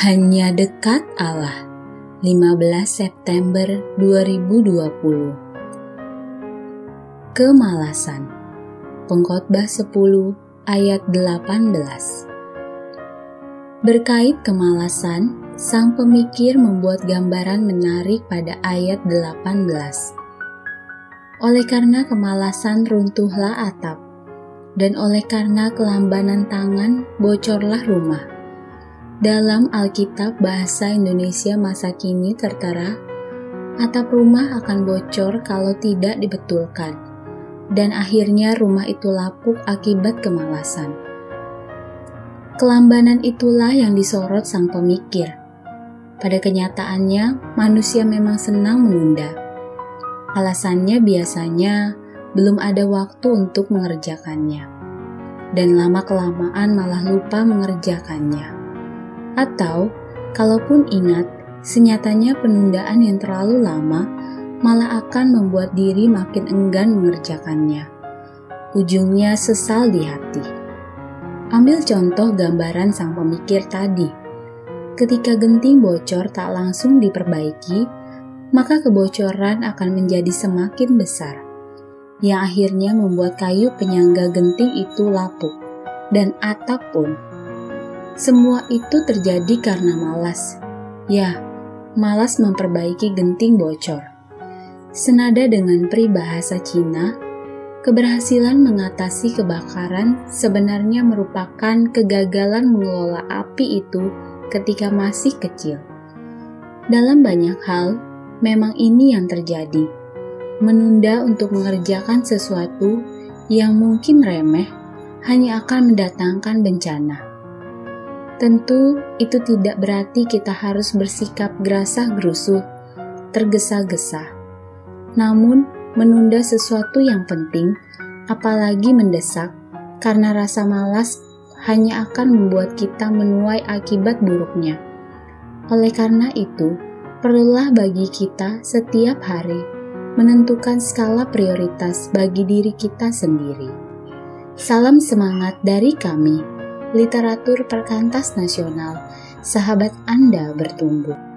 Hanya dekat Allah 15 September 2020 Kemalasan Pengkhotbah 10 ayat 18 Berkait kemalasan, sang pemikir membuat gambaran menarik pada ayat 18. Oleh karena kemalasan runtuhlah atap, dan oleh karena kelambanan tangan bocorlah rumah. Dalam Alkitab Bahasa Indonesia masa kini tertera, atap rumah akan bocor kalau tidak dibetulkan, dan akhirnya rumah itu lapuk akibat kemalasan. Kelambanan itulah yang disorot sang pemikir. Pada kenyataannya, manusia memang senang menunda. Alasannya biasanya belum ada waktu untuk mengerjakannya, dan lama-kelamaan malah lupa mengerjakannya. Atau, kalaupun ingat, senyatanya penundaan yang terlalu lama malah akan membuat diri makin enggan mengerjakannya. Ujungnya sesal di hati. Ambil contoh gambaran sang pemikir tadi. Ketika genting bocor tak langsung diperbaiki, maka kebocoran akan menjadi semakin besar, yang akhirnya membuat kayu penyangga genting itu lapuk, dan atap pun semua itu terjadi karena malas. Ya, malas memperbaiki genting bocor. Senada dengan peribahasa Cina, keberhasilan mengatasi kebakaran sebenarnya merupakan kegagalan mengelola api itu ketika masih kecil. Dalam banyak hal, memang ini yang terjadi. Menunda untuk mengerjakan sesuatu yang mungkin remeh hanya akan mendatangkan bencana. Tentu itu tidak berarti kita harus bersikap gerasah gerusuh, tergesa-gesa. Namun, menunda sesuatu yang penting, apalagi mendesak, karena rasa malas hanya akan membuat kita menuai akibat buruknya. Oleh karena itu, perlulah bagi kita setiap hari menentukan skala prioritas bagi diri kita sendiri. Salam semangat dari kami literatur perkantas nasional, sahabat Anda bertumbuh.